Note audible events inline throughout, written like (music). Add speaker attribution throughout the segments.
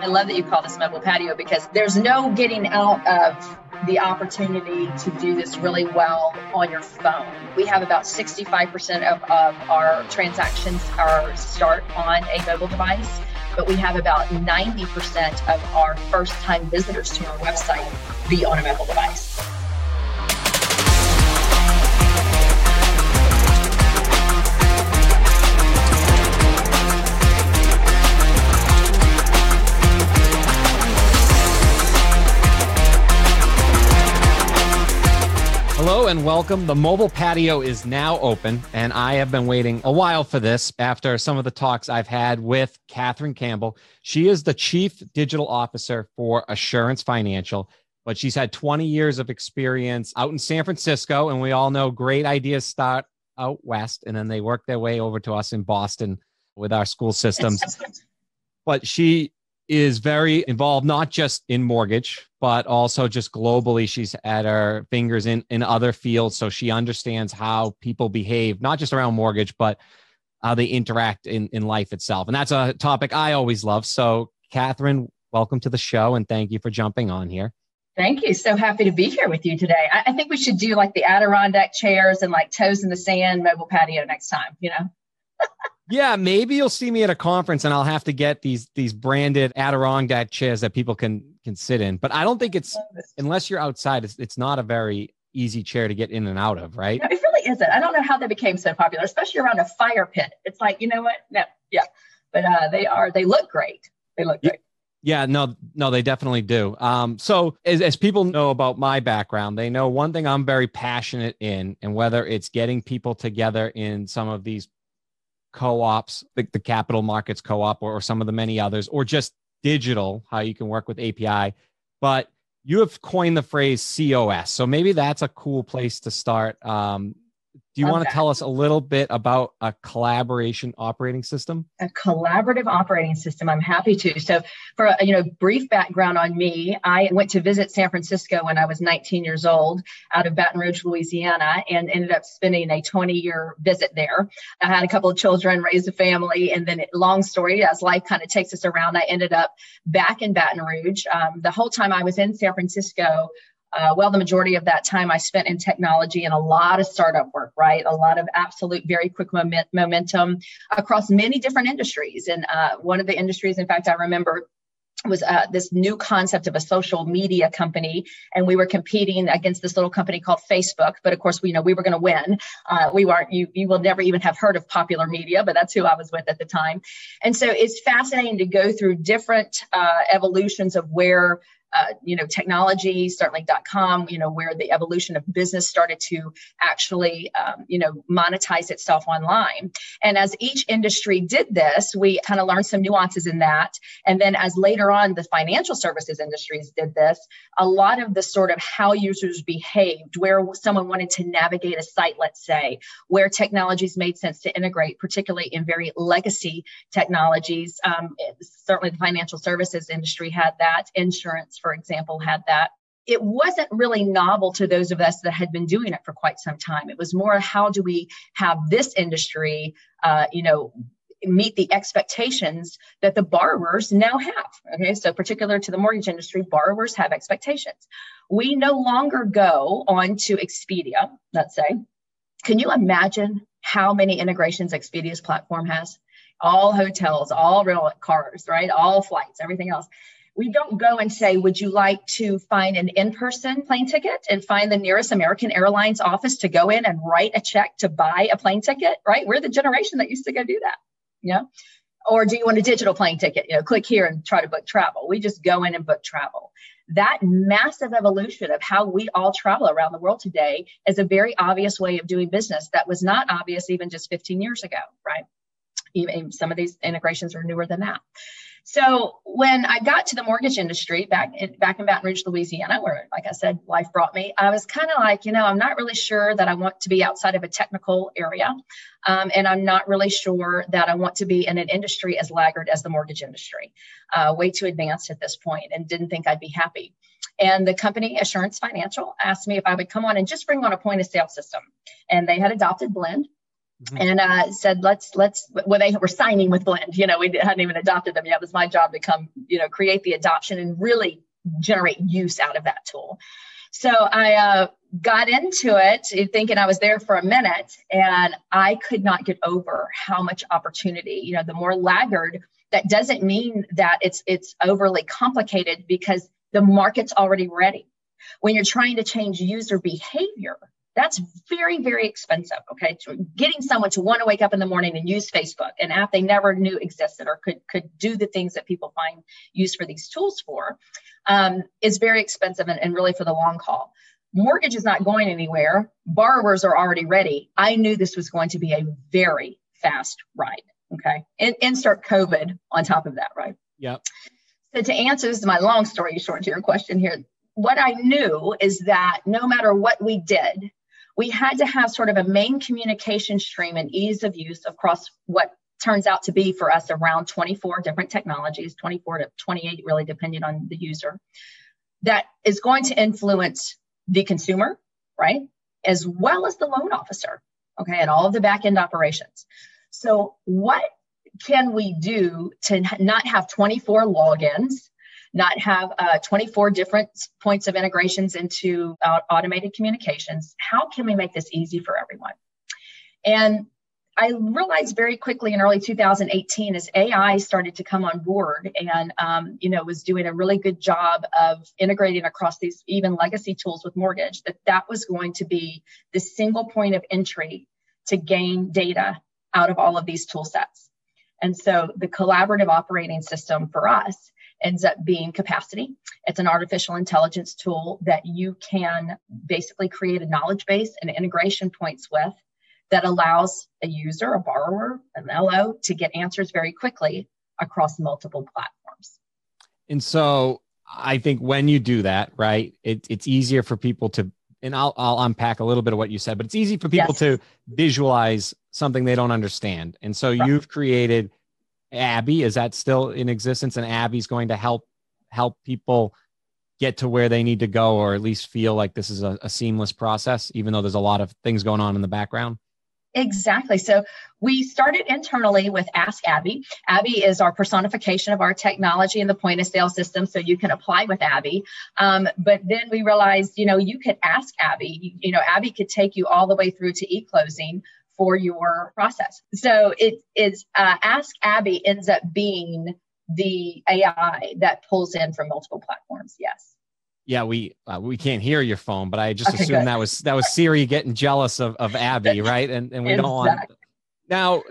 Speaker 1: I love that you call this mobile patio because there's no getting out of the opportunity to do this really well on your phone. We have about 65% of, of our transactions are start on a mobile device, but we have about 90% of our first time visitors to our website be on a mobile device.
Speaker 2: Hello and welcome. The mobile patio is now open, and I have been waiting a while for this after some of the talks I've had with Catherine Campbell. She is the Chief Digital Officer for Assurance Financial, but she's had 20 years of experience out in San Francisco, and we all know great ideas start out west and then they work their way over to us in Boston with our school systems. (laughs) But she is very involved not just in mortgage but also just globally she's at her fingers in in other fields so she understands how people behave not just around mortgage but how they interact in in life itself and that's a topic i always love so catherine welcome to the show and thank you for jumping on here
Speaker 1: Thank you. So happy to be here with you today. I, I think we should do like the Adirondack chairs and like toes in the sand mobile patio next time, you know? (laughs)
Speaker 2: Yeah, maybe you'll see me at a conference and I'll have to get these these branded Adirondack chairs that people can can sit in. But I don't think it's unless you're outside, it's it's not a very easy chair to get in and out of, right?
Speaker 1: No, it really isn't. I don't know how they became so popular, especially around a fire pit. It's like, you know what? No, yeah. But uh, they are they look great. They look great.
Speaker 2: Yeah, no, no, they definitely do. Um, so as, as people know about my background, they know one thing I'm very passionate in, and whether it's getting people together in some of these co-ops, like the capital markets co-op or, or some of the many others, or just digital, how you can work with API. But you have coined the phrase COS. So maybe that's a cool place to start. Um, do you okay. want to tell us a little bit about a collaboration operating system?
Speaker 1: A collaborative operating system. I'm happy to. So, for a you know brief background on me, I went to visit San Francisco when I was 19 years old, out of Baton Rouge, Louisiana, and ended up spending a 20 year visit there. I had a couple of children, raised a family, and then long story as life kind of takes us around, I ended up back in Baton Rouge. Um, the whole time I was in San Francisco, uh, well, the majority of that time I spent in technology and a lot of startup work, right? A lot of absolute very quick moment, momentum across many different industries. And uh, one of the industries, in fact, I remember was uh, this new concept of a social media company and we were competing against this little company called facebook but of course we know we were going to win uh, we weren't you, you will never even have heard of popular media but that's who i was with at the time and so it's fascinating to go through different uh, evolutions of where uh, you know, technology, certainly .com, you know, where the evolution of business started to actually, um, you know, monetize itself online. And as each industry did this, we kind of learned some nuances in that. And then as later on the financial services industries did this, a lot of the sort of how users behaved, where someone wanted to navigate a site, let's say, where technologies made sense to integrate, particularly in very legacy technologies. Um, certainly the financial services industry had that, insurance for example, had that. It wasn't really novel to those of us that had been doing it for quite some time. It was more how do we have this industry, uh, you know, meet the expectations that the borrowers now have. Okay, so particular to the mortgage industry, borrowers have expectations. We no longer go on to Expedia, let's say. Can you imagine how many integrations Expedia's platform has? All hotels, all rental cars, right? All flights, everything else we don't go and say, Would you like to find an in person plane ticket and find the nearest American Airlines office to go in and write a check to buy a plane ticket? Right? We're the generation that used to go do that. You know? Or do you want a digital plane ticket? You know, click here and try to book travel. We just go in and book travel. That massive evolution of how we all travel around the world today is a very obvious way of doing business that was not obvious even just 15 years ago, right? Even some of these integrations are newer than that. So when I got to the mortgage industry back in, back in Baton Rouge, Louisiana, where, like I said, life brought me, I was kind of like, you know, I'm not really sure that I want to be outside of a technical area, um, and I'm not really sure that I want to be in an industry as laggard as the mortgage industry. Uh, way too advanced at this point, and didn't think I'd be happy. And the company Assurance Financial asked me if I would come on and just bring on a point of sale system, and they had adopted Blend Mm-hmm. And uh, said, let's let's. Well, they were signing with Blend. You know, we hadn't even adopted them yet. It was my job to come, you know, create the adoption and really generate use out of that tool. So I uh, got into it thinking I was there for a minute, and I could not get over how much opportunity. You know, the more laggard, that doesn't mean that it's it's overly complicated because the market's already ready. When you're trying to change user behavior, that's very, very expensive. Okay. So getting someone to want to wake up in the morning and use Facebook, an app they never knew existed or could, could do the things that people find use for these tools for, um, is very expensive and, and really for the long haul. Mortgage is not going anywhere. Borrowers are already ready. I knew this was going to be a very fast ride. Okay. And insert COVID on top of that, right?
Speaker 2: Yep.
Speaker 1: So to answer this is my long story short to your question here. What I knew is that no matter what we did, we had to have sort of a main communication stream and ease of use across what turns out to be for us around 24 different technologies, 24 to 28, really depending on the user, that is going to influence the consumer, right? As well as the loan officer, okay, and all of the back end operations. So, what can we do to not have 24 logins not have uh, 24 different points of integrations into uh, automated communications. How can we make this easy for everyone? And I realized very quickly in early 2018 as AI started to come on board and um, you know was doing a really good job of integrating across these even legacy tools with mortgage that that was going to be the single point of entry to gain data out of all of these tool sets. And so the collaborative operating system for us ends up being capacity. It's an artificial intelligence tool that you can basically create a knowledge base and integration points with that allows a user, a borrower, an LO to get answers very quickly across multiple platforms.
Speaker 2: And so I think when you do that, right, it, it's easier for people to, and I'll, I'll unpack a little bit of what you said, but it's easy for people yes. to visualize something they don't understand. And so right. you've created Abby. Is that still in existence? And Abby's going to help help people get to where they need to go, or at least feel like this is a, a seamless process, even though there's a lot of things going on in the background.
Speaker 1: Exactly. So we started internally with Ask Abby. Abby is our personification of our technology in the point of sale system, so you can apply with Abby. Um, but then we realized, you know, you could ask Abby. You, you know, Abby could take you all the way through to e-closing for your process. So it is uh, Ask Abby ends up being the AI that pulls in from multiple platforms. Yes.
Speaker 2: Yeah, we uh, we can't hear your phone, but I just okay, assumed good. that was that was Siri getting jealous of, of Abby, (laughs) right? And and we exactly. don't want. Now,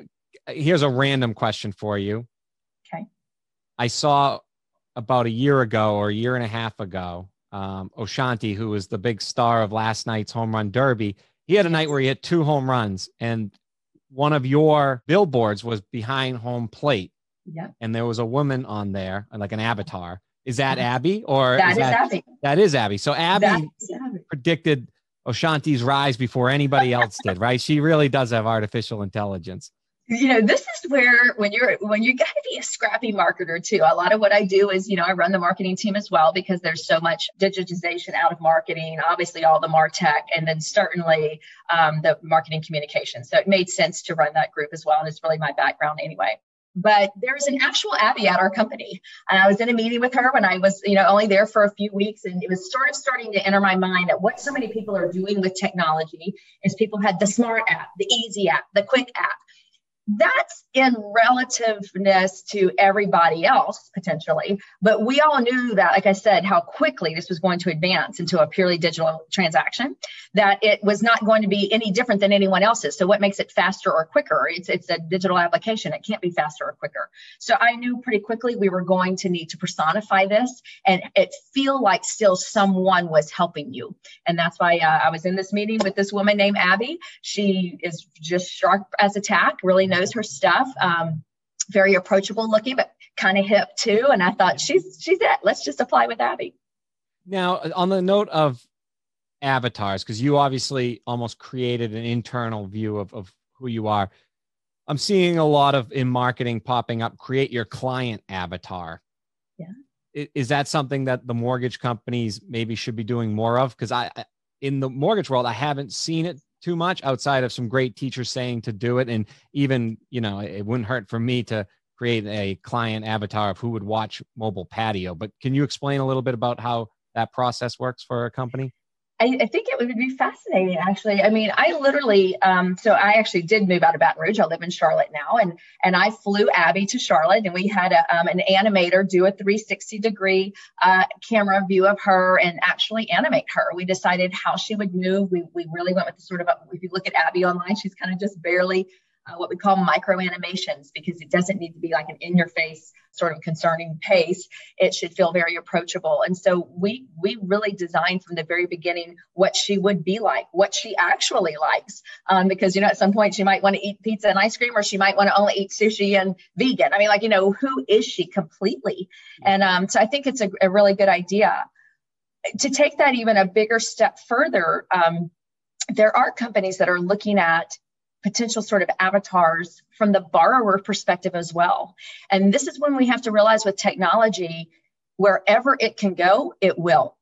Speaker 2: here's a random question for you.
Speaker 1: Okay.
Speaker 2: I saw about a year ago or a year and a half ago, um, Oshanti, who was the big star of last night's home run derby, he had a night where he hit two home runs, and one of your billboards was behind home plate.
Speaker 1: Yeah.
Speaker 2: And there was a woman on there, like an avatar. Is that. Abby or
Speaker 1: that
Speaker 2: is,
Speaker 1: is that, Abby?
Speaker 2: That is Abby. So Abby, Abby. predicted Oshanti's rise before anybody else did, right? She really does have artificial intelligence
Speaker 1: you know this is where when you're when you got to be a scrappy marketer too a lot of what i do is you know i run the marketing team as well because there's so much digitization out of marketing obviously all the martech and then certainly um, the marketing communication so it made sense to run that group as well and it's really my background anyway but there's an actual Abby at our company. And I was in a meeting with her when I was, you know, only there for a few weeks. And it was sort of starting to enter my mind that what so many people are doing with technology is people had the smart app, the easy app, the quick app that's in relativeness to everybody else potentially. But we all knew that like i said how quickly this was going to advance into a purely digital transaction that it was not going to be any different than anyone else's. So what makes it faster or quicker? It's it's a digital application. It can't be faster or quicker. So i knew pretty quickly we were going to need to personify this and it feel like still someone was helping you. And that's why uh, i was in this meeting with this woman named abby. She is just sharp as a tack really knows knows her stuff. Um, very approachable looking, but kind of hip too. And I thought she's she's it. Let's just apply with Abby.
Speaker 2: Now, on the note of avatars, because you obviously almost created an internal view of, of who you are. I'm seeing a lot of in marketing popping up, create your client avatar.
Speaker 1: Yeah.
Speaker 2: Is that something that the mortgage companies maybe should be doing more of? Because I, in the mortgage world, I haven't seen it too much outside of some great teachers saying to do it. And even, you know, it wouldn't hurt for me to create a client avatar of who would watch mobile patio. But can you explain a little bit about how that process works for a company?
Speaker 1: I, I, think it would be fascinating, actually. I mean, I literally, um, so I actually did move out of Baton Rouge. I live in Charlotte now, and and I flew Abby to Charlotte, and we had a, um, an animator do a 360 degree uh, camera view of her and actually animate her. We decided how she would move. We we really went with the sort of, a, if you look at Abby online, she's kind of just barely uh, what we call micro animations because it doesn't need to be like an in your face sort of concerning pace. It should feel very approachable. And so we we really designed from the very beginning what she would be like what she actually likes um, because you know at some point she might want to eat pizza and ice cream or she might want to only eat sushi and vegan. I mean like you know who is she completely? And um, so i think it's a, a really good idea. To take that even a bigger step further um, there are companies that are looking at potential sort of avatars from the borrower perspective as well. And this is when we have to realize with technology, wherever it can go, it will.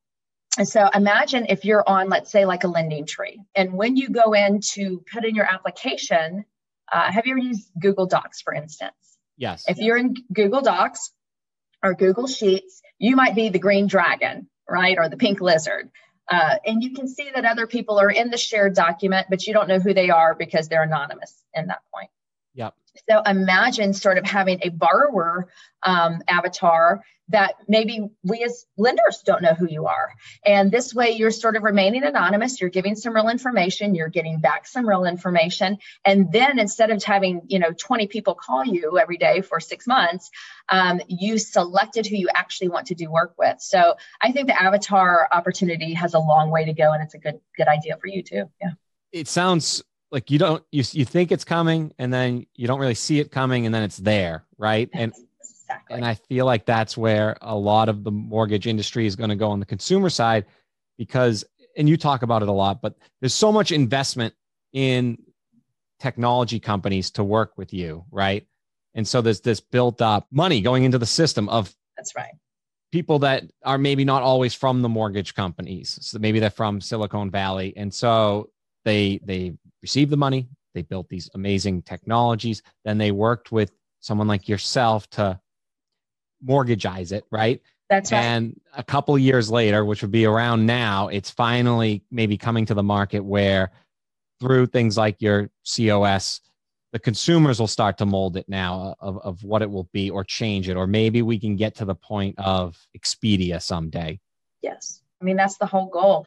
Speaker 1: And so imagine if you're on, let's say, like a lending tree. and when you go in to put in your application, uh, have you ever used Google Docs, for instance?
Speaker 2: Yes.
Speaker 1: If you're in Google Docs or Google Sheets, you might be the green dragon, right? Or the pink lizard. Uh, and you can see that other people are in the shared document, but you don't know who they are because they're anonymous in that point.
Speaker 2: Yep.
Speaker 1: So imagine sort of having a borrower um, avatar that maybe we as lenders don't know who you are. And this way you're sort of remaining anonymous, you're giving some real information, you're getting back some real information. And then instead of having, you know, 20 people call you every day for six months, um, you selected who you actually want to do work with. So I think the avatar opportunity has a long way to go and it's a good, good idea for you too. Yeah.
Speaker 2: It sounds like you don't you you think it's coming and then you don't really see it coming and then it's there right? And exactly. and i feel like that's where a lot of the mortgage industry is going to go on the consumer side because and you talk about it a lot but there's so much investment in technology companies to work with you right? And so there's this built up money going into the system of
Speaker 1: that's right.
Speaker 2: people that are maybe not always from the mortgage companies. So maybe they're from silicon valley. And so they they received the money, they built these amazing technologies, then they worked with someone like yourself to mortgageize it, right?
Speaker 1: That's right.
Speaker 2: And a couple years later, which would be around now, it's finally maybe coming to the market where through things like your COS, the consumers will start to mold it now of, of what it will be or change it. Or maybe we can get to the point of Expedia someday.
Speaker 1: Yes. I mean, that's the whole goal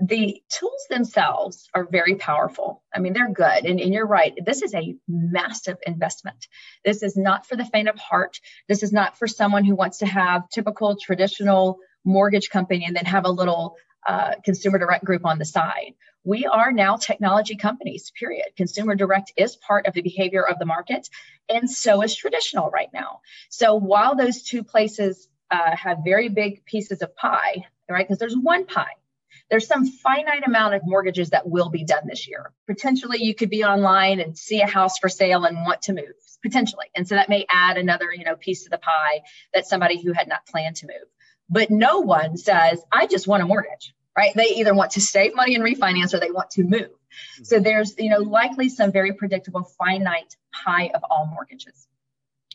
Speaker 1: the tools themselves are very powerful. I mean, they're good. And, and, you're right. This is a massive investment. This is not for the faint of heart. This is not for someone who wants to have typical traditional mortgage company and then have a little uh, consumer direct group on the side. We are now technology companies, period. Consumer direct is part of the behavior of the market, and so is traditional right now. So while those two places uh, have very big pieces of pie, right? Because there's one pie there's some finite amount of mortgages that will be done this year. Potentially, you could be online and see a house for sale and want to move, potentially. And so that may add another, you know, piece of the pie that somebody who had not planned to move. But no one says, I just want a mortgage, right? They either want to save money and refinance or they want to move. Mm-hmm. So there's, you know, likely some very predictable finite pie of all mortgages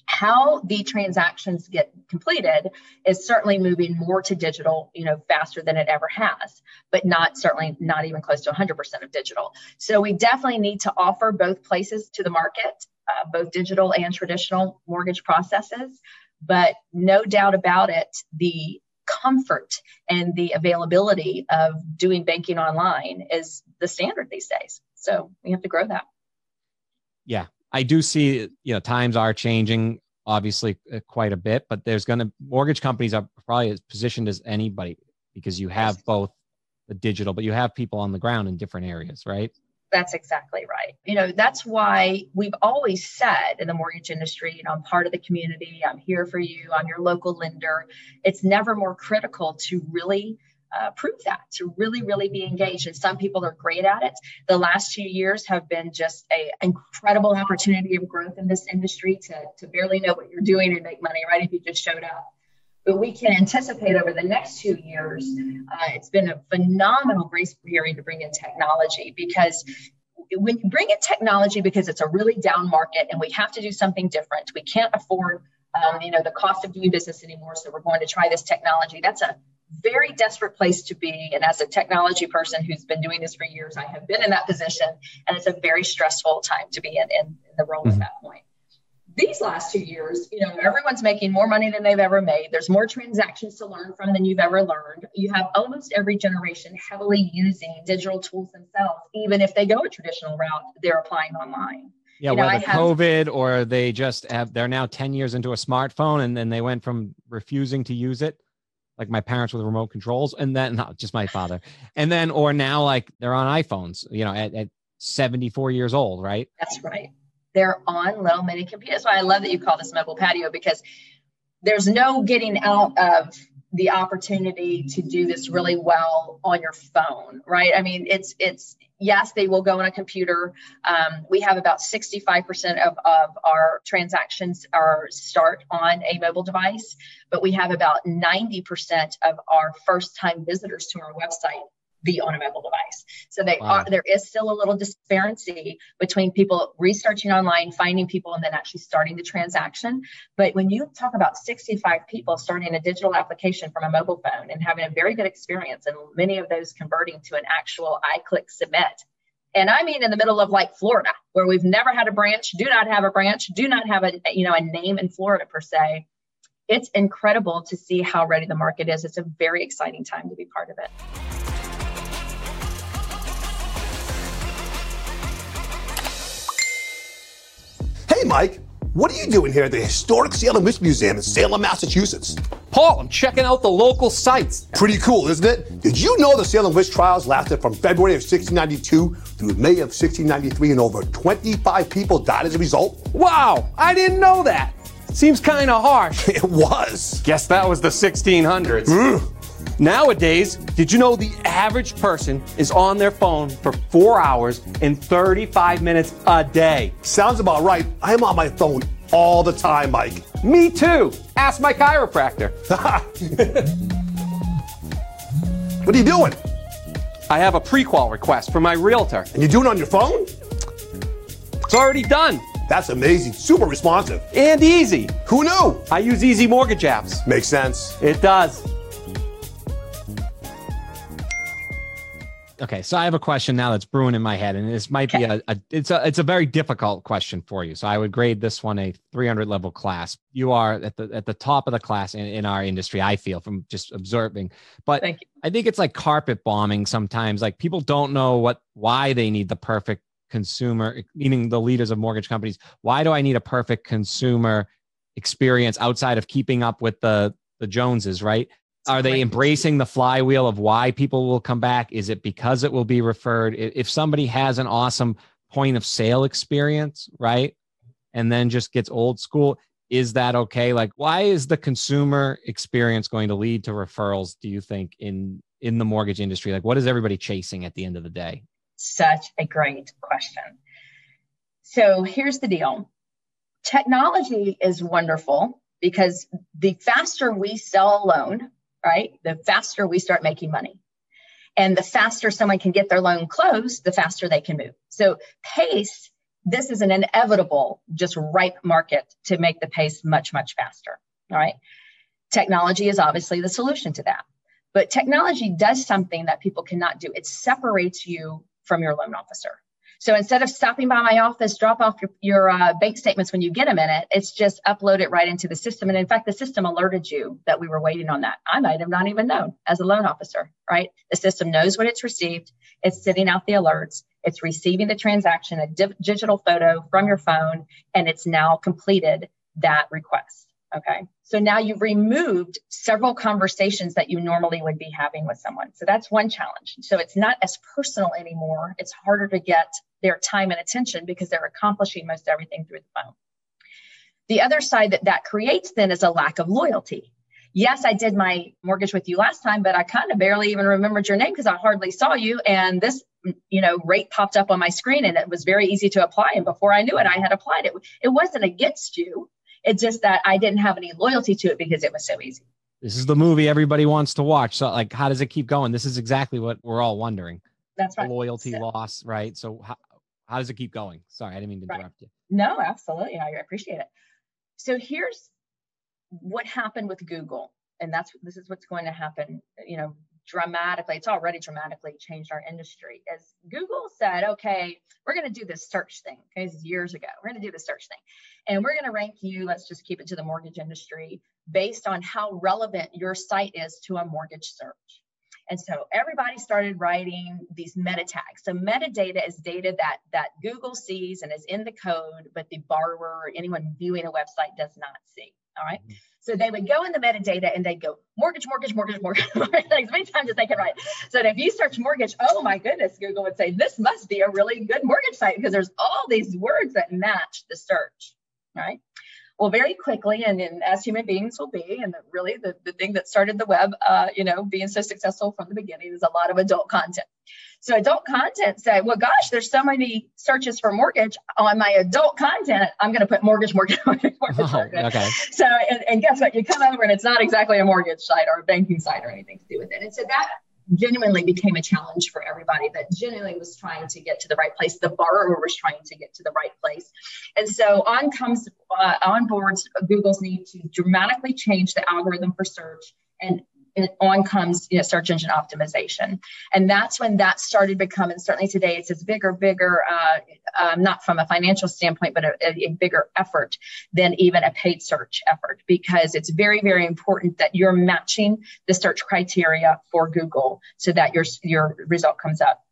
Speaker 1: how the transactions get completed is certainly moving more to digital you know faster than it ever has but not certainly not even close to 100% of digital. So we definitely need to offer both places to the market uh, both digital and traditional mortgage processes but no doubt about it the comfort and the availability of doing banking online is the standard these days. So we have to grow that.
Speaker 2: Yeah I do see, you know, times are changing obviously uh, quite a bit, but there's going to mortgage companies are probably as positioned as anybody because you have both the digital, but you have people on the ground in different areas, right?
Speaker 1: That's exactly right. You know, that's why we've always said in the mortgage industry, you know, I'm part of the community, I'm here for you, I'm your local lender. It's never more critical to really uh, prove that to really really be engaged and some people are great at it the last two years have been just a incredible opportunity of growth in this industry to, to barely know what you're doing and make money right if you just showed up but we can anticipate over the next two years. Uh, it's been a phenomenal grace period to bring in technology because when you bring in technology because it's a really down market and we have to do something different, we can't afford um, you know the cost of doing business anymore. So we're going to try this technology. That's a very desperate place to be. And as a technology person who's been doing this for years, I have been in that position, and it's a very stressful time to be in in, in the role mm-hmm. at that point these last two years, you know, everyone's making more money than they've ever made. There's more transactions to learn from than you've ever learned. You have almost every generation heavily using digital tools themselves. Even if they go a traditional route, they're applying online.
Speaker 2: Yeah, you know, whether have, COVID or they just have, they're now 10 years into a smartphone and then they went from refusing to use it, like my parents with remote controls, and then, not just my father. And then, or now like they're on iPhones, you know, at, at 74 years old, right?
Speaker 1: That's right they're on little mini computers. Why I love that you call this mobile patio because there's no getting out of the opportunity to do this really well on your phone, right? I mean, it's it's yes, they will go on a computer. Um, we have about 65% of, of our transactions are start on a mobile device, but we have about 90% of our first time visitors to our website be on a mobile device. So they wow. are there is still a little disparity between people researching online, finding people, and then actually starting the transaction. But when you talk about 65 people starting a digital application from a mobile phone and having a very good experience, and many of those converting to an actual I click submit. And I mean in the middle of like Florida, where we've never had a branch, do not have a branch, do not have a you know a name in Florida per se. It's incredible to see how ready the market is. It's a very exciting time to be part of it.
Speaker 3: Mike. What are you doing here at the historic Salem Witch Museum in Salem, Massachusetts?
Speaker 4: Paul, I'm checking out the local sites.
Speaker 3: Pretty cool, isn't it? Did you know the Salem witch trials lasted from February of 1692 through May of 1693 and over 25 people died as a result?
Speaker 4: Wow, I didn't know that. Seems kind of harsh. (laughs)
Speaker 3: It was.
Speaker 4: Guess that was the 1600s. Nowadays, did you know the average person is on their phone for four hours and 35 minutes a day?
Speaker 3: Sounds about right. I'm on my phone all the time, Mike.
Speaker 4: Me too. Ask my chiropractor. (laughs)
Speaker 3: what are you doing?
Speaker 4: I have a pre-qual request from my realtor.
Speaker 3: And you do it on your phone?
Speaker 4: It's already done.
Speaker 3: That's amazing. Super responsive.
Speaker 4: And easy.
Speaker 3: Who knew?
Speaker 4: I use easy mortgage apps.
Speaker 3: Makes sense.
Speaker 4: It does.
Speaker 2: Okay, so I have a question now that's brewing in my head, and this might okay. be a, a, it's a it's a very difficult question for you. So I would grade this one a 300 level class. You are at the at the top of the class in, in our industry. I feel from just observing, but I think it's like carpet bombing sometimes. Like people don't know what why they need the perfect consumer, meaning the leaders of mortgage companies. Why do I need a perfect consumer experience outside of keeping up with the the Joneses, right? Are they embracing the flywheel of why people will come back? Is it because it will be referred? If somebody has an awesome point of sale experience right and then just gets old school is that okay? Like why is the consumer experience going to lead to referrals do you think in in the mortgage industry? Like what is everybody chasing at the end of the day?
Speaker 1: Such a great question. So here's the deal. Technology is wonderful because the faster we sell a loan right? The faster we start making money. And the faster someone can get their loan closed, the faster they can move. So, pace, this is an inevitable, just ripe market to make the pace much, much faster. All right. Technology is obviously the solution to that. But technology does something that people cannot do it separates you from your loan officer. So instead of stopping by my office, drop off your, your uh, bank statements when you get a minute, it's just upload it right into the system. And in fact, the system alerted you that we were waiting on that. I might have not even known as a loan officer, right? The system knows what it's received. It's sending out the alerts. It's receiving the transaction, a digital photo from your phone, and it's now completed that request. Okay. So now you've removed several conversations that you normally would be having with someone. So that's one challenge. So it's not as personal anymore. It's harder to get their time and attention because they're accomplishing most everything through the phone. The other side that that creates then is a lack of loyalty. Yes, I did my mortgage with you last time, but I kind of barely even remembered your name because I hardly saw you. And this, you know, rate popped up on my screen and it was very easy to apply. And before I knew it, I had applied it. It wasn't against you it's just that I didn't have any loyalty to it because it was so easy.
Speaker 2: this is the movie everybody wants to watch. So like, how does it keep going? This is exactly what we're all wondering.
Speaker 1: That's right.
Speaker 2: The loyalty so, loss, right? So how, how does it keep going? Sorry, I didn't mean to interrupt you.
Speaker 1: No, absolutely. I appreciate it. So here's what happened with Google, and that's this is what's going to happen. You know, dramatically. It's already dramatically changed our industry. As Google said, okay, we're going to do this search thing. Okay, this is years ago. We're going to do the search thing, and we're going to rank you. Let's just keep it to the mortgage industry based on how relevant your site is to a mortgage search. And so everybody started writing these meta tags. So metadata is data that that Google sees and is in the code, but the borrower or anyone viewing a website does not see. All right? mm-hmm. So they would go in the metadata and they'd go mortgage, mortgage, mortgage, mortgage, (laughs) as many times as they could write. So if you search mortgage, oh my goodness, Google would say this must be a really good mortgage site because there's all these words that match the search. Right? well very quickly and, and as human beings will be and really the, the thing that started the web uh, you know being so successful from the beginning is a lot of adult content so adult content said well gosh there's so many searches for mortgage on my adult content i'm going to put mortgage mortgage mortgage (laughs) mortgage, oh, mortgage. okay so and, and guess what you come over and it's not exactly a mortgage site or a banking site or anything to do with it and so that genuinely became a challenge for everybody that genuinely was trying to get to the right place. The borrower was trying to get to the right place. And so on comes uh, on boards, Google's need to dramatically change the algorithm for search and on comes you know, search engine optimization. And that's when that started becoming, certainly today, it's a bigger, bigger, uh, um, not from a financial standpoint, but a, a, bigger effort than even a paid search effort, because it's very, very important that you're matching the search criteria for Google so that your, your result comes up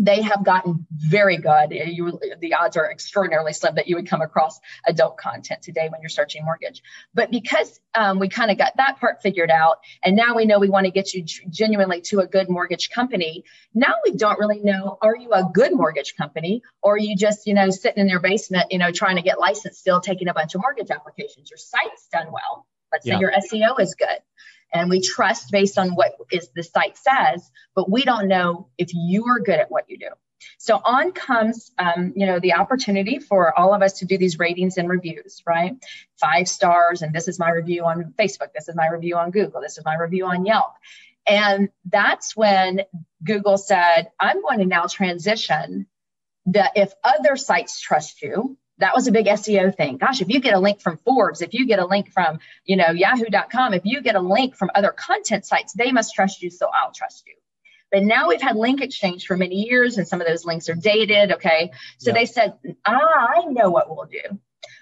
Speaker 1: they have gotten very good. You, the odds are extraordinarily slim that you would come across adult content today when you're searching mortgage. But because um, we kind of got that part figured out, and now we know we want to get you genuinely to a good mortgage company. Now we don't really know: are you a good mortgage company, or are you just you know sitting in your basement, you know, trying to get licensed, still taking a bunch of mortgage applications? Your site's done well. Let's yeah. say your SEO is good and we trust based on what is the site says but we don't know if you are good at what you do. So on comes um, you know the opportunity for all of us to do these ratings and reviews right? Five stars and this is my review on facebook this is my review on google this is my review on yelp. And that's when google said i'm going to now transition that if other sites trust you that was a big SEO thing. Gosh, if you get a link from Forbes, if you get a link from, you know, yahoo.com, if you get a link from other content sites, they must trust you, so I'll trust you. But now we've had link exchange for many years and some of those links are dated, okay? So they said, "Ah, I know what we'll do.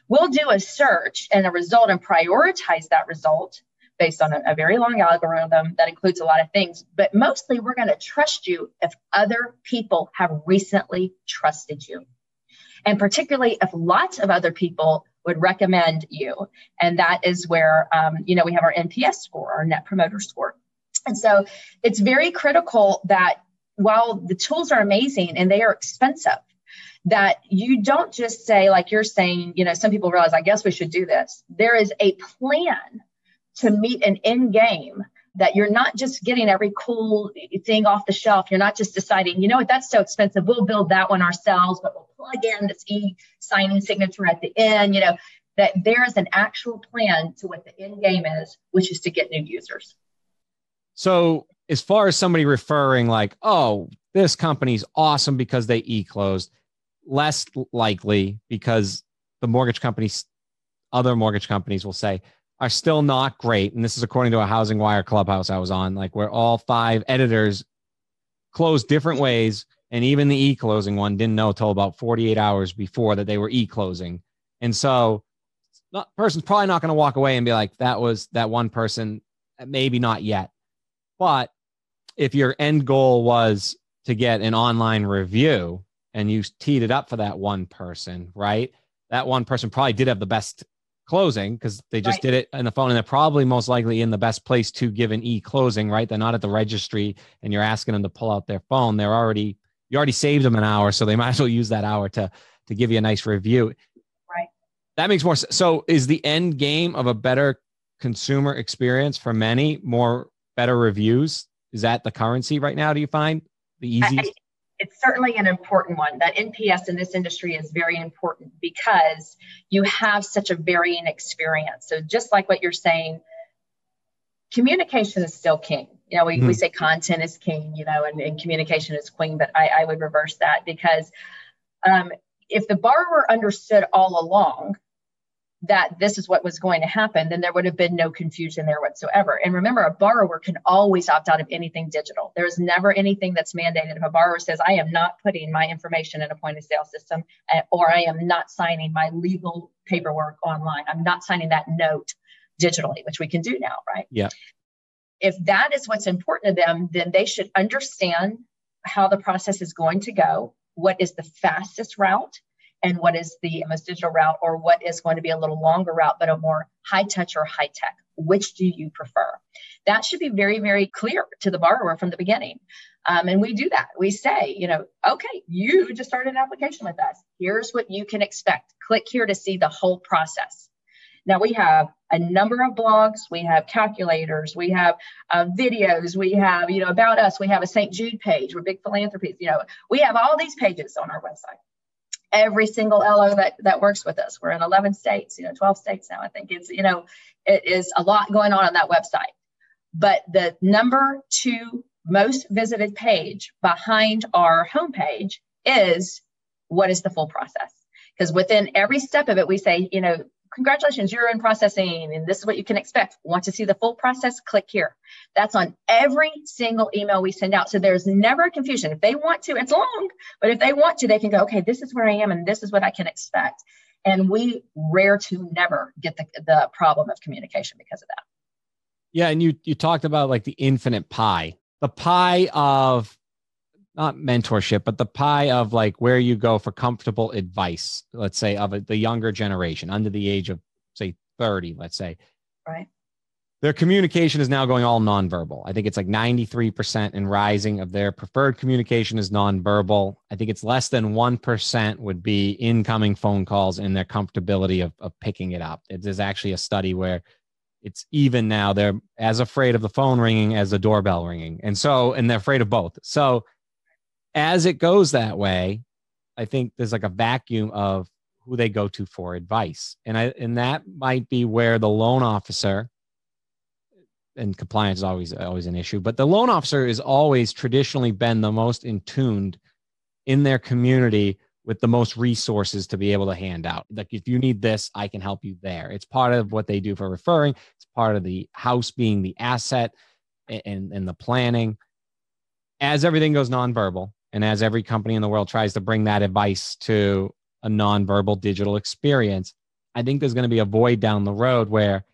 Speaker 1: We'll do a search and a result and prioritize that result based on a, a very long algorithm that includes a lot of things, but mostly we're going to trust you if other people have recently trusted you." And particularly if lots of other people would recommend you. And that is where, um, you know, we have our NPS score, our net promoter score. And so it's very critical that while the tools are amazing and they are expensive, that you don't just say, like you're saying, you know, some people realize, I guess we should do this. There is a plan to meet an end game that you're not just getting every cool thing off the shelf. You're not just deciding, you know what, that's so expensive. We'll build that one ourselves, but we'll plug in this e signing signature at the end, you know, that there is an actual plan to what the end game is, which is to get new users.
Speaker 2: So, as far as somebody referring, like, oh, this company's awesome because they e closed, less likely because the mortgage companies, other mortgage companies will say, are still not great. And this is according to a Housing Wire clubhouse I was on, like where all five editors closed different ways. And even the e closing one didn't know till about 48 hours before that they were e closing. And so, not person's probably not going to walk away and be like, that was that one person. Maybe not yet. But if your end goal was to get an online review and you teed it up for that one person, right? That one person probably did have the best closing because they just right. did it on the phone and they're probably most likely in the best place to give an e-closing right? They're not at the registry and you're asking them to pull out their phone. They're already you already saved them an hour so they (laughs) might as well use that hour to to give you a nice review.
Speaker 1: Right.
Speaker 2: That makes more sense so is the end game of a better consumer experience for many more better reviews? Is that the currency right now do you find? The easiest
Speaker 1: it's certainly an important one. That NPS in this industry is very important because you have such a varying experience. So, just like what you're saying, communication is still king. You know, we, mm-hmm. we say content is king, you know, and, and communication is queen, but I, I would reverse that because um, if the borrower understood all along that this is what was going to happen, then there would have been no confusion there whatsoever. And remember, a borrower can always opt out of anything digital. There is never anything that's mandated. If a borrower says, I am not putting my information in a point of sale system, eh, or I am not signing my legal paperwork online, I'm not signing that note digitally, which we can do now, right?
Speaker 2: Yeah.
Speaker 1: If that is what's important to them, then they should understand how the process is going to go, what is the fastest route and what is the most digital route or what is going to be a little longer route but a more high touch or high tech which do you prefer? That should be very very clear to the borrower from the beginning. Um, and we do that. We say you know okay you just started an application with us. Here's what you can expect. Click here to see the whole process. Now we have a number of blogs, we have calculators, we have uh, videos, we have, you know, about us, we have a St. Jude page, we're big philanthropies, you know, we have all these pages on our website every single LO that, that works with us. We're in 11 states, you know, 12 states now. I think it's, you know, it is a lot going on on that website. But the number two most visited page behind our homepage is what is the full process? Because within every step of it, we say, you know, congratulations, you're in processing and this is what you can expect. Want to see the full process? Click here. That's on every single email we send out. So there's never confusion. If they want to, it's long, but if they want to, they can go, okay, this is where I am and this is what I can expect. And we rare to never get the, the problem of communication because of that.
Speaker 2: Yeah. And you you talked about like the infinite pie, the pie of not mentorship, but the pie of like where you go for comfortable advice, let's say of a, the younger generation under the age of say 30, let's say.
Speaker 1: Right.
Speaker 2: Their communication is now going all nonverbal. I think it's like 93% and rising of their preferred communication is nonverbal. I think it's less than 1% would be incoming phone calls and their comfortability of, of picking it up. There's actually a study where it's even now. They're as afraid of the phone ringing as the doorbell ringing. And so, and they're afraid of both. So, as it goes that way, I think there's like a vacuum of who they go to for advice. And I and that might be where the loan officer and compliance is always always an issue, but the loan officer is always traditionally been the most in tuned in their community with the most resources to be able to hand out. Like if you need this, I can help you there. It's part of what they do for referring. It's part of the house being the asset and, and the planning. As everything goes nonverbal, and as every company in the world tries to bring that advice to a nonverbal digital experience, I think there's going to be a void down the road where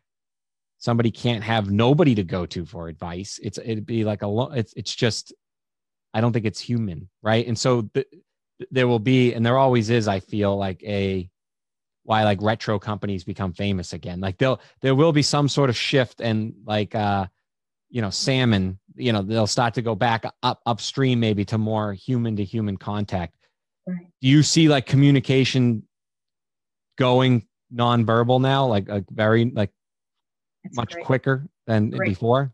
Speaker 2: somebody can't have nobody to go to for advice. It's it'd be like a it's it's just I don't think it's human, right? And so the, there will be and there always is I feel like a why like retro companies become famous again. Like they'll there will be some sort of shift and like uh you know salmon you know they'll start to go back up upstream maybe to more human to human contact right. do you see like communication going nonverbal now like a very like That's much great. quicker than great. before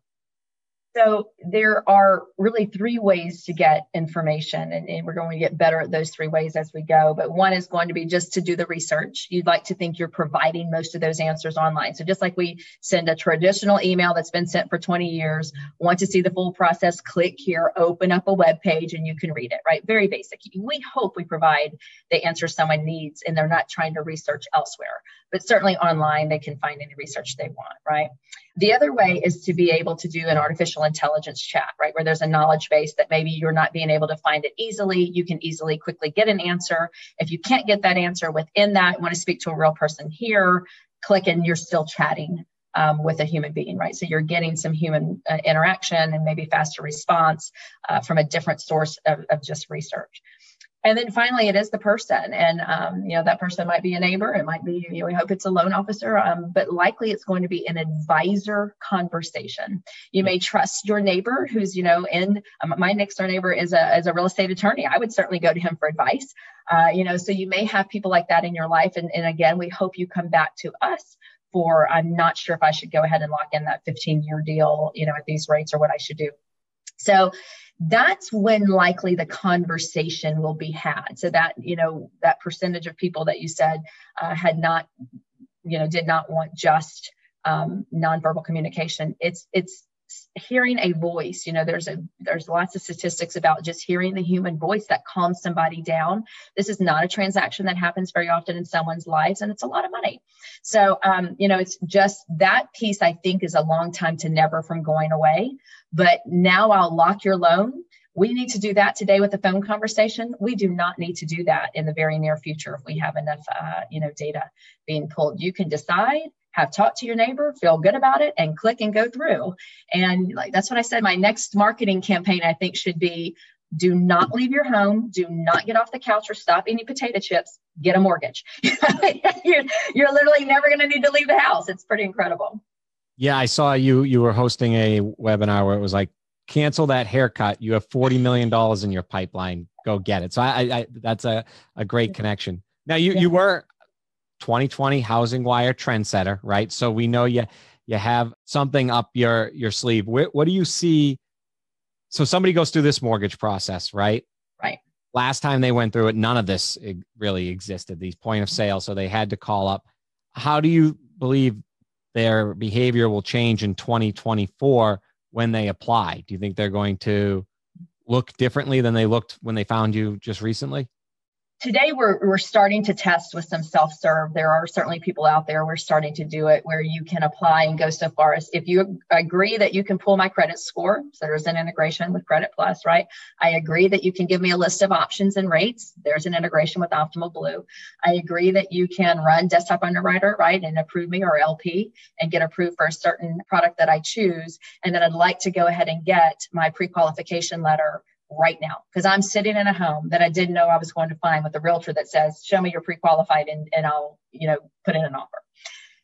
Speaker 1: so there are really three ways to get information, and, and, we're going to get better at those three ways as we go. But one is going to be just to do the research. You'd like to think you're providing most of those answers online. So just like we send a traditional email that's been sent for 20 years, want to see the full process, click here, open up a web page, and you can read it, right? Very basic. We hope we provide the answer someone needs and they're not trying to research elsewhere. But certainly online, they can find any research they want, right? The other way is to be able to do an artificial intelligence chat, right? Where there's a knowledge base that maybe you're not being able to find it easily. You can easily, quickly get an answer. If you can't get that answer within that, want to speak to a real person here, click and you're still chatting um, with a human being, right? So you're getting some human uh, interaction and maybe faster response uh, from a different source of, of just research and then finally it is the person. And um, you know that person might be a neighbor. It might be you know we hope it's a loan officer um, but likely it's going to be an advisor conversation. You may trust your neighbor who's you know in um, my next door neighbor is a, is a real estate attorney. I would certainly go to him for advice. Uh, you know so you may have people like that in your life. And, and again we hope you come back to us for i'm not sure if i should go ahead and lock in that 15 year deal you know at these rates or what i should do. So that's when likely the conversation will be had. So that, you know, that percentage of people that you said uh, had not, you know, did not want just um, nonverbal communication. It's it's hearing a voice you know there's a there's lots of statistics about just hearing the human voice that calms somebody down this is not a transaction that happens very often in someone's lives and it's a lot of money so um, you know it's just that piece i think is a long time to never from going away but now i'll lock your loan we need to do that today with a phone conversation. We do not need to do that in the very near future if we have enough, uh, you know, data being pulled. You can decide have talked to your neighbor, feel good about it, and click and go through. And like that's what I said. My next marketing campaign, I think, should be do not leave your home, do not get off the couch or stop eating potato chips, get a mortgage. (laughs) you're, you're literally never going to need to leave the house. It's pretty incredible.
Speaker 2: Yeah, I saw you you were hosting a webinar where it was like cancel that haircut. You have $40 million in your pipeline. Go get it. So I, I that's a, a great connection. Now you, yeah. you were 2020 HousingWire trendsetter, right? So we know you you have something up your your sleeve. What, what do you see? So somebody goes through this mortgage process, right?
Speaker 1: Right.
Speaker 2: Last time they went through it, none of this really existed. These point of sale, so they had to call up. How do you believe their behavior will change in 2024 when they apply? Do you think they're going to look differently than they looked when they found you just recently?
Speaker 1: Today we're, we're starting to test with some self-serve. There are certainly people out there we're starting to do it where you can apply and go so far as if you agree that you can pull my credit score so there's an integration with credit plus right? I agree that you can give me a list of options and rates. There's an integration with optimal blue. I agree that you can run desktop underwriter right and approve me or lp and get approved for a certain product that i choose. And then i'd like to go ahead and get my pre-qualification letter right now because I'm sitting in a home that I didn't know I was going to find with a realtor that says, show me you're pre-qualified and, and I'll, you know, put in an offer.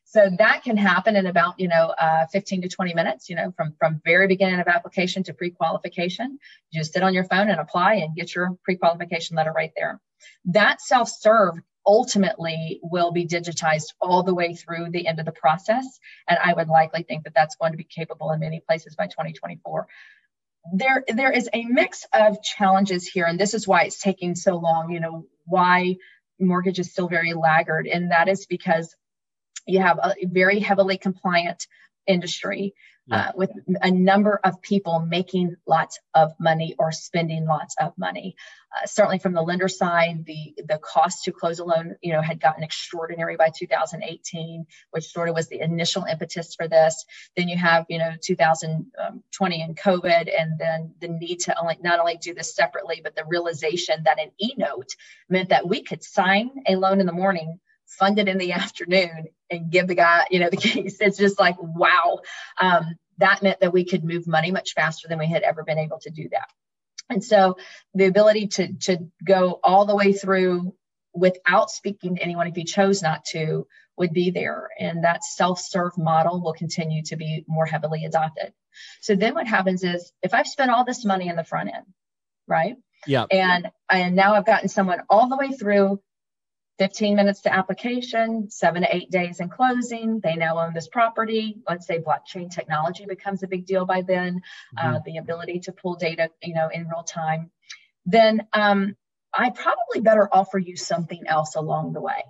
Speaker 1: So that can happen in about, you know, uh, 15 to 20 minutes, you know, from, from very beginning of application to pre-qualification. You just sit on your phone and apply and get your pre-qualification letter right there. That self-serve ultimately will be digitized all the way through the end of the process. And I would likely think that that's going to be capable in many places by 2024 there there is a mix of challenges here and this is why it's taking so long you know why mortgage is still very laggard and that is because you have a very heavily compliant industry yeah. uh, with a number of people making lots of money or spending lots of money. Uh, certainly from the lender side, the the cost to close a loan, you know, had gotten extraordinary by 2018, which sort of was the initial impetus for this. Then you have, you know, 2020 and COVID, and then the need to only not only do this separately, but the realization that an e-note meant that we could sign a loan in the morning fund it in the afternoon and give the guy, you know, the keys. It's just like, wow. Um, that meant that we could move money much faster than we had ever been able to do that. And so the ability to, to go all the way through without speaking to anyone if you chose not to would be there. And that self-serve model will continue to be more heavily adopted. So then what happens is if I've spent all this money in the front end, right?
Speaker 2: Yeah.
Speaker 1: And and now I've gotten someone all the way through 15 minutes to application, seven to eight days in closing. They now own this property. Let's say blockchain technology becomes a big deal by then, uh, mm-hmm. uh, the ability to pull data, you know, in real time. Then um, I probably better offer you something else along the way.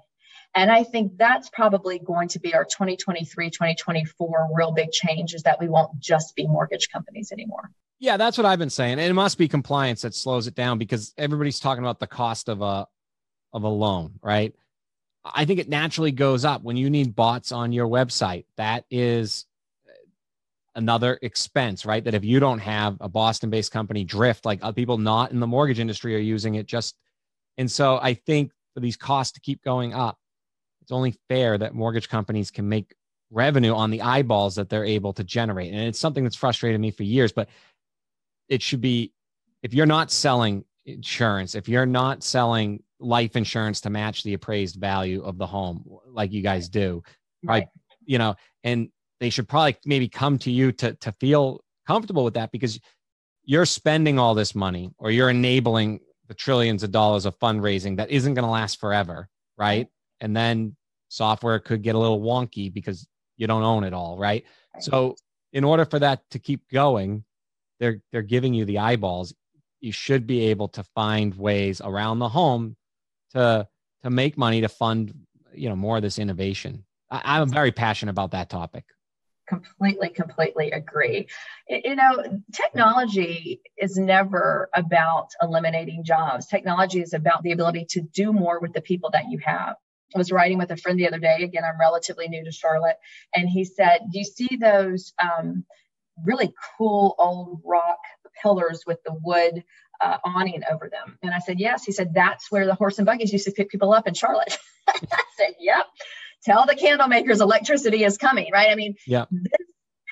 Speaker 1: And I think that's probably going to be our 2023, 2024 real big change is that we won't just be mortgage companies anymore.
Speaker 2: Yeah, that's what I've been saying. And it must be compliance that slows it down because everybody's talking about the cost of a of a loan, right? I think it naturally goes up when you need bots on your website. That is another expense, right? That if you don't have a Boston based company drift, like people not in the mortgage industry are using it just. And so I think for these costs to keep going up, it's only fair that mortgage companies can make revenue on the eyeballs that they're able to generate. And it's something that's frustrated me for years, but it should be if you're not selling insurance, if you're not selling life insurance to match the appraised value of the home like you guys do right. you know and they should probably maybe come to you to to feel comfortable with that because you're spending all this money or you're enabling the trillions of dollars of fundraising that isn't going to last forever right? And then software could get a little wonky because you don't own it all right. So in order for that to keep going they're they're giving you the eyeballs you should be able to find ways around the home to to make money to fund you know more of this innovation. I, am very passionate about that topic.
Speaker 1: Completely completely agree. You know technology is never about eliminating jobs. Technology is about the ability to do more with the people that you have. I was writing with a friend the other day. Again, I'm relatively new to Charlotte, and he said, "Do you see those um, really cool old rock pillars with the wood uh, awning over them?" And I said, "Yes." He said, "That's where the horse and buggies used to pick people up in Charlotte." (laughs) I said, "Yep." Tell the candle makers electricity is coming, right? I mean,
Speaker 2: yeah.
Speaker 1: this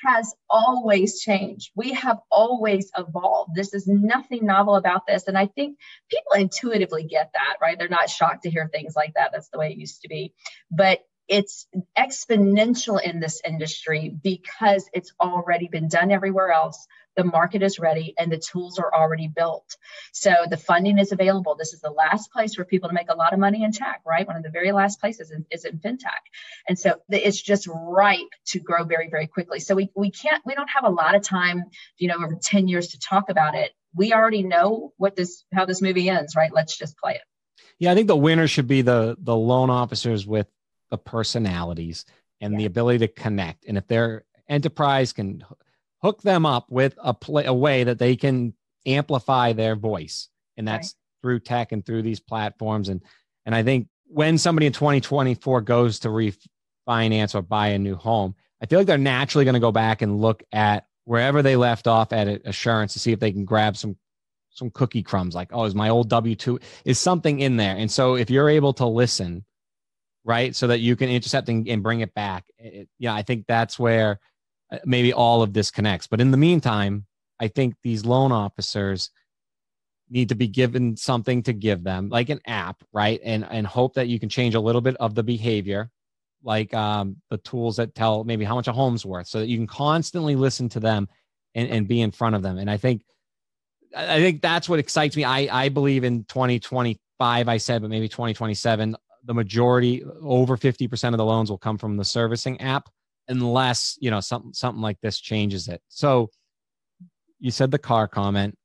Speaker 1: has always changed. We have always evolved. This is nothing novel about this. And I think people intuitively get that, right? They're not shocked to hear things like that. That's the way it used to be. But it's exponential in this industry because it's already been done everywhere else. The market is ready and the tools are already built. So the funding is available. This is the last place for people to make a lot of money in tech, right? One of the very last places is in fintech. And so it's just ripe to grow very, very quickly. So we, we can't, we don't have a lot of time, you know, over 10 years to talk about it. We already know what this, how this movie ends, right? Let's just play it.
Speaker 2: Yeah, I think the winner should be the the loan officers with the personalities and yeah. the ability to connect. And if their enterprise can hook them up with a play, a way that they can amplify their voice, and that's right. through tech and through these platforms. And and I think when somebody in 2024 goes to refinance or buy a new home, I feel like they're naturally going to go back and look at wherever they left off at assurance to see if they can grab some some cookie crumbs like oh is my old w2 is something in there and so if you're able to listen right? So that you can intercept and, and bring it back. It, yeah, I think that's where uh, maybe all of this connects. But in the meantime, I think these loan officers need to be given something to give them, like an app, right? And and hope that you can change a little bit of the behavior, like um, the tools that tell maybe how much a home's worth, so that you can constantly listen to them and, and be in front of them. And I think I think that's what excites me. I I believe in 2025, I said, but maybe 2027 the majority, over 50% of the loans will come from the servicing app unless, you know, something, something like this changes it. So you said the car comment,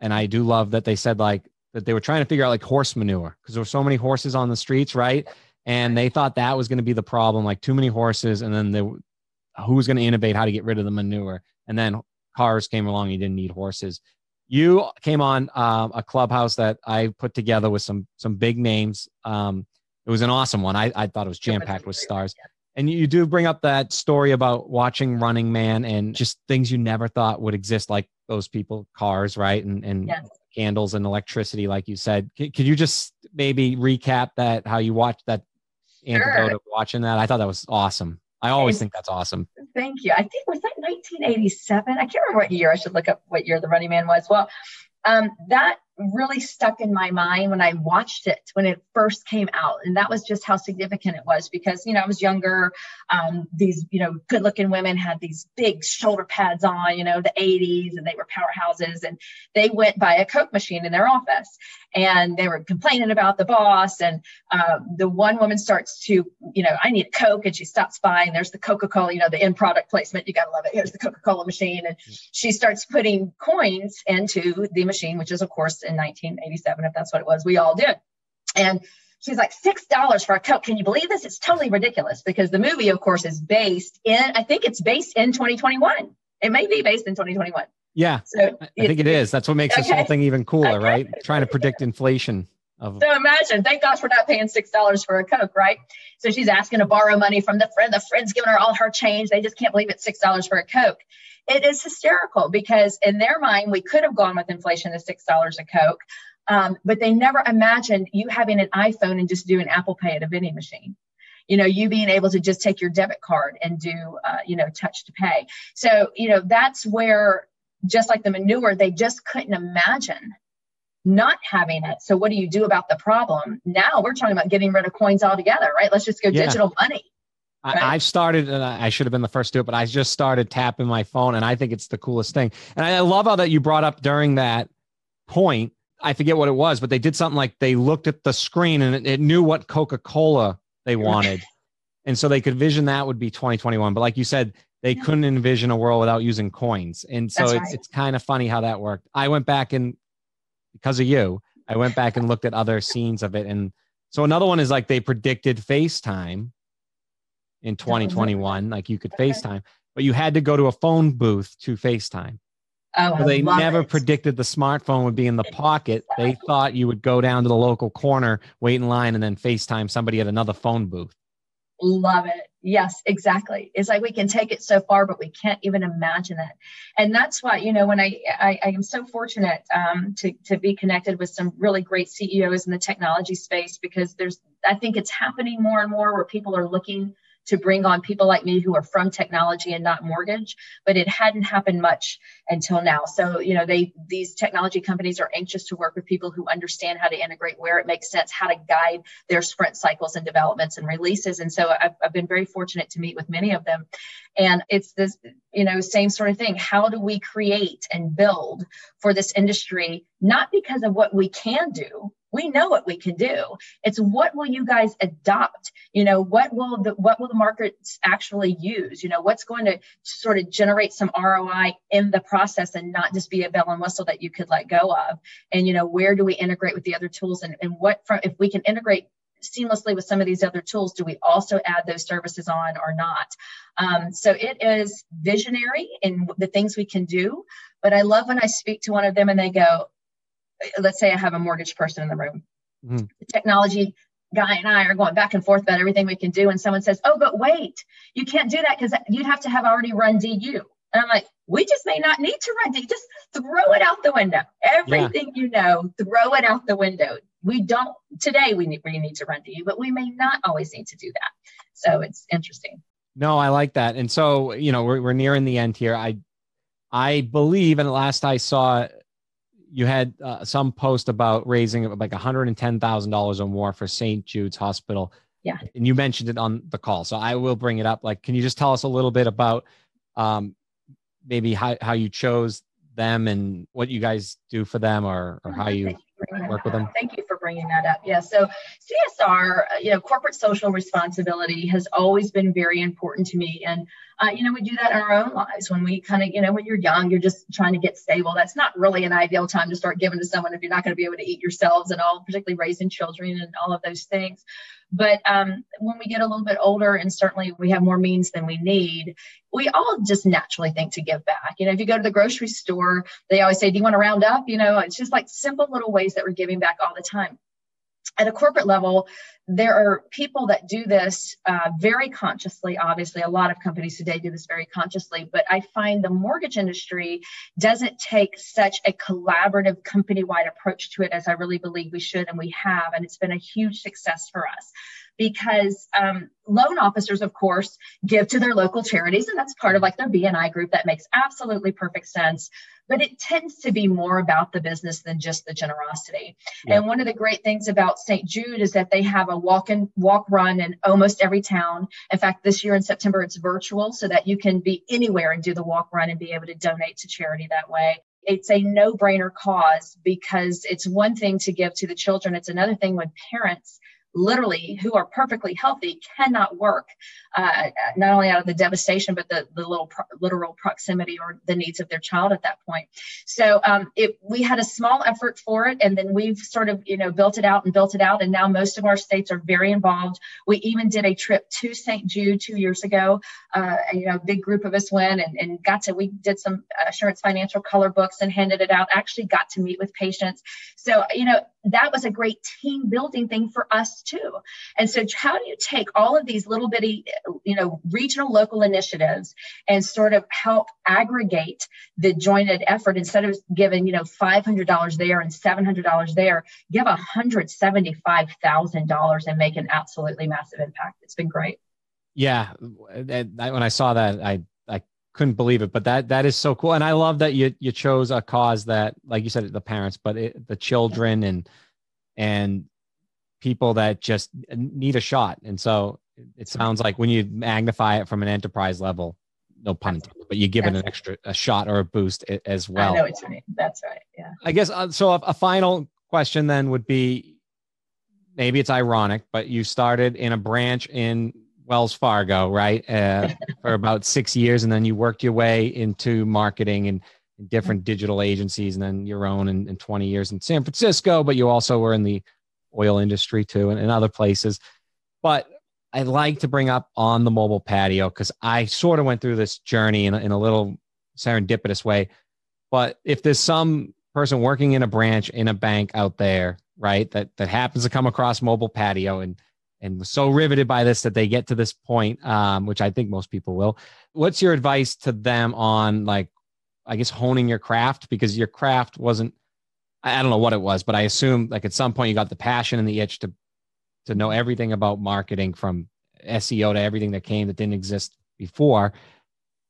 Speaker 2: and I do love that they said like that they were trying to figure out like horse manure because there were so many horses on the streets, right? And they thought that was going to be the problem, like too many horses, and then they, who was going to innovate how to get rid of the manure? And then cars came along, you didn't need horses. You came on um, a clubhouse that I put together with some some big names. Um, it was an awesome one. I, I thought it was jam packed with stars. And you do bring up that story about watching Running Man and just things you never thought would exist, like those people, cars, right? And, and yes. candles and electricity, like you said. Could, could you just maybe recap that, how you watched that antidote sure. of watching that? I thought that was awesome. I always think that's awesome.
Speaker 1: Thank you. I think was that 1987. I can't remember what year. I should look up what year the Running Man was. Well, um, that really stuck in my mind when I watched it when it first came out. And that was just how significant it was because, you know, I was younger. Um, these, you know, good looking women had these big shoulder pads on, you know, the 80s and they were powerhouses and they went by a Coke machine in their office and they were complaining about the boss. And uh, the one woman starts to, you know, I need a Coke and she stops by and there's the Coca Cola, you know, the end product placement. You got to love it. Here's the Coca Cola machine. And she starts putting coins into the machine, which is, of course, in 1987, if that's what it was. We all did. And she's like, $6 for a Coke. Can you believe this? It's totally ridiculous because the movie, of course, is based in, I think it's based in 2021. It may be based in 2021.
Speaker 2: Yeah. So I think it is. That's what makes okay. this whole thing even cooler, okay. right? Trying to predict inflation. Of-
Speaker 1: so imagine, thank gosh we're not paying six dollars for a Coke, right? So she's asking to borrow money from the friend. The friend's giving her all her change. They just can't believe it's six dollars for a Coke it is hysterical because in their mind we could have gone with inflation to six dollars a coke um, but they never imagined you having an iphone and just doing apple pay at a vending machine you know you being able to just take your debit card and do uh, you know touch to pay so you know that's where just like the manure they just couldn't imagine not having it so what do you do about the problem now we're talking about getting rid of coins altogether right let's just go yeah. digital money
Speaker 2: I, have started, and I should have been the first to do it, but I just started tapping my phone, and I think it's the coolest thing. And I love how that you brought up during that point. I forget what it was, but they did something like they looked at the screen and it, it knew what Coca Cola they wanted, and so they could vision that would be 2021. But like you said, they yeah. couldn't envision a world without using coins, and so That's it's right. it's kind of funny how that worked. I went back and because of you, I went back and looked at other scenes of it, and so another one is like they predicted FaceTime in 2021. Like you could okay. FaceTime. but you had to go to a phone booth to FaceTime.
Speaker 1: Oh,
Speaker 2: So they never
Speaker 1: it.
Speaker 2: predicted the smartphone would be in the pocket. They thought you would go down to the local corner, wait in line, and then FaceTime somebody at another phone booth.
Speaker 1: Love it. Yes, exactly. It's like we can take it so far, but we can't even imagine it. And that's why, you know, when I I, I am so fortunate um, to to be connected with some really great CEOs in the technology space because there's I think it's happening more and more where people are looking to bring on people like me who are from technology and not mortgage but it hadn't happened much until now. So you know they these technology companies are anxious to work with people who understand how to integrate where it makes sense how to guide their sprint cycles and developments and releases. And so i've, I've been very fortunate to meet with many of them. And it's this you know same sort of thing. How do we create and build for this industry not because of what we can do we know what we can do. It's what will you guys adopt? You know what will the what will the markets actually use? You know what's going to sort of generate some roi in the process and not just be a bell and whistle that you could let go of? And you know where do we integrate with the other tools? And, and what from if we can integrate seamlessly with some of these other tools do we also add those services on or not? Um, so it is visionary in the things we can do but i love when i speak to one of them and they go let's say I have a mortgage person in the room. Mm-hmm. The technology guy and I are going back and forth about everything we can do. And someone says, Oh, but wait, you can't do that because you'd have to have already run DU. And I'm like, we just may not need to run DU. Just throw it out the window. Everything yeah. you know, throw it out the window. We don't today we need we need to run DU, but we may not always need to do that. So it's interesting.
Speaker 2: No, I like that. And so, you know, we're, we're nearing the end here. I I believe, and last I saw you had uh, some post about raising like $110,000 or more for St. Jude's Hospital.
Speaker 1: Yeah.
Speaker 2: And you mentioned it on the call. So I will bring it up. Like, can you just tell us a little bit about um, maybe how, how you chose them and what you guys do for them or, or how you work with them?
Speaker 1: Thank you for bringing that up. Yeah. So CSR, uh, you know, corporate social responsibility has always been very important to me. And, uh, you know, we do that in our own lives when we kind of, you know, when you're young, you're just trying to get stable. That's not really an ideal time to start giving to someone if you're not going to be able to eat yourselves and all, particularly raising children and all of those things. But um, when we get a little bit older and certainly we have more means than we need, we all just naturally think to give back. You know, if you go to the grocery store, they always say, Do you want to round up? You know, it's just like simple little ways that we're giving back all the time at a corporate level, there are people that do this uh, very consciously. Obviously, a lot of companies today do this very consciously, but I find the mortgage industry doesn't take such a collaborative company wide approach to it as I really believe we should, and we have. And it's been a huge success for us because um, loan officers, of course, give to their local charities, and that's part of like their BNI group. That makes absolutely perfect sense. But it tends to be more about the business than just the generosity. Yeah. And one of the great things about St. Jude is that they have a walk and walk run in almost every town. In fact, this year in September, it's virtual so that you can be anywhere and do the walk run and be able to donate to charity that way it's a no brainer cause because it's one thing to give to the children. It's another thing when parents literally who are perfectly healthy cannot work uh, not only out of the devastation but the, the little pro- literal proximity or the needs of their child at that point. So um, it, we had a small effort for it and then we've sort of you know built it out and built it out and now most of our states are very involved. We even did a trip to st jude two years ago. Uh, you know a big group of us went and, and got to we did some assurance financial color books and handed it out actually got to meet with patients. So you know that was a great team building thing for us too. And so, how do you take all of these little bitty, you know, regional local initiatives and sort of help aggregate the jointed effort instead of giving, you know, $500 there and $700 there, give $175,000 and make an absolutely massive impact. It's been great.
Speaker 2: Yeah. When I saw that, I, couldn't believe it, but that, that is so cool. And I love that you, you chose a cause that, like you said, the parents, but it, the children and, and people that just need a shot. And so it sounds like when you magnify it from an enterprise level, no pun intended, but you give That's it an extra a shot or a boost as well.
Speaker 1: I know what you mean. That's right. Yeah.
Speaker 2: I guess uh, so. A, a final question then would be, maybe it's ironic, but you started in a branch in Wells Fargo, right, uh, (laughs) for about six years, and then you worked your way into marketing and different digital agencies, and then your own in, in 20 years in San Francisco. But you also were in the oil industry too and, and other places. But I like to bring up on the mobile patio because I sort of went through this journey in a, in a little serendipitous way. But if there's some person working in a branch in a bank out there, right, that that happens to come across mobile patio and and was so riveted by this that they get to this point, um, which I think most people will. What's your advice to them on like, I guess honing your craft because your craft wasn't. I don't know what it was, but I assume like at some point you got the passion and the itch to to know everything about marketing from SEO to everything that came that didn't exist before.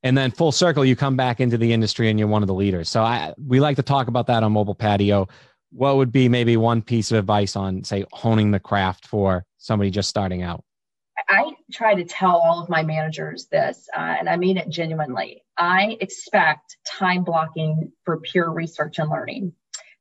Speaker 2: And then full circle, you come back into the industry and you're one of the leaders. So I we like to talk about that on mobile patio. What would be maybe one piece of advice on say honing the craft for somebody just starting out?
Speaker 1: I try to tell all of my managers this, uh, and I mean it genuinely. I expect time blocking for pure research and learning.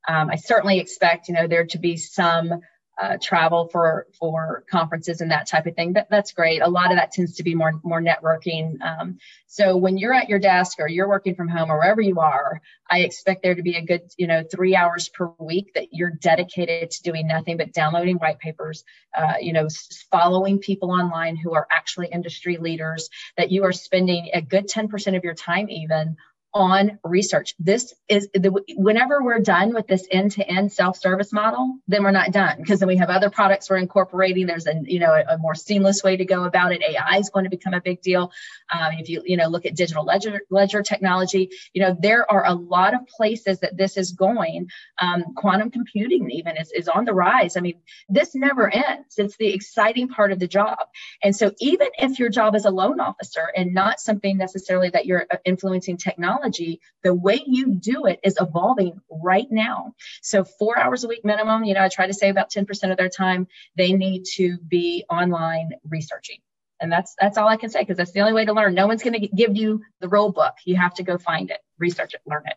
Speaker 1: Um, I certainly expect, you know, there to be some uh, travel for for conferences and that type of thing. That, that's great. A lot of that tends to be more more networking. Um, so when you're at your desk or you're working from home or wherever you are, I expect there to be a good you know three hours per week that you're dedicated to doing nothing but downloading white papers. Uh, you know, following people online who are actually industry leaders. That you are spending a good 10% of your time even on research. This is the, whenever we're done with this end-to-end self-service model, then we're not done because then we have other products we're incorporating. There's a you know a, a more seamless way to go about it. AI is going to become a big deal. Um, if you you know look at digital ledger ledger technology, you know there are a lot of places that this is going. Um, quantum computing even is is on the rise. I mean, this never ends. It's the exciting part of the job. And so even if your job is a loan officer and not something necessarily that you're uh, influencing technology, the way you do it is evolving right now. So four hours a week minimum. You know, I try to say about 10% of their time. They need to be online researching. And that's that's all i can say because that's the only way to learn. No one's going to give you the rule book. You have to go find it research it learn it.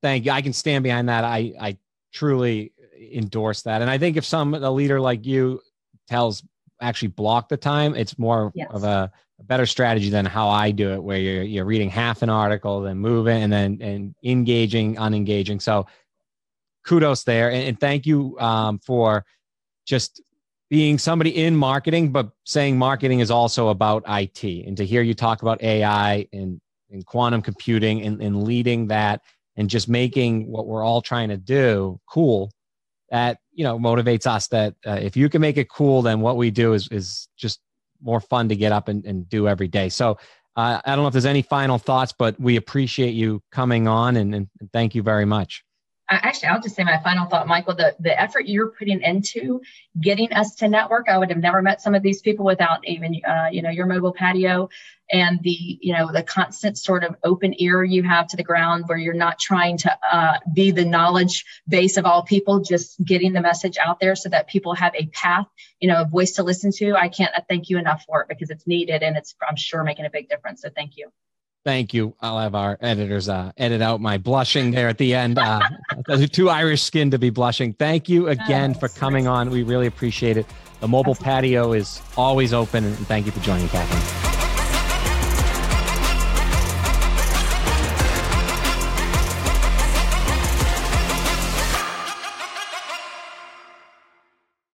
Speaker 2: Thank you. I can stand behind that. I i truly endorse that. And i think if some a leader like you tells actually block the time it's more yes. of a, a, better strategy than how i do it where you're you're reading half an article then moving and then and engaging unengaging so kudos there and, and thank you um, for just being somebody in marketing, but saying marketing is also about IT. And to hear you talk about AI and, and quantum computing and, and leading that and just making what we're all trying to do cool, that you know motivates us. That uh, if you can make it cool, then what we do is is just more fun to get up and, and do every day. So uh, I don't know if there's any final thoughts, but we appreciate you coming on and, and thank you very much
Speaker 1: actually, I'll just say my final thought, Michael. The the effort you're putting into getting us to network, I would have never met some of these people without even uh, you know your mobile patio and the you know the constant sort of open ear you have to the ground, where you're not trying to uh, be the knowledge base of all people, just getting the message out there so that people have a path, you know, a voice to listen to. I can't thank you enough for it because it's needed and it's I'm sure making a big difference. So thank you.
Speaker 2: Thank you. I'll have our editors uh, edit out my blushing there at the end. Uh, (laughs) too Irish skin to be blushing. Thank you again for coming on. We really appreciate it. The mobile Absolutely. patio is always open, and thank you for joining, Catherine.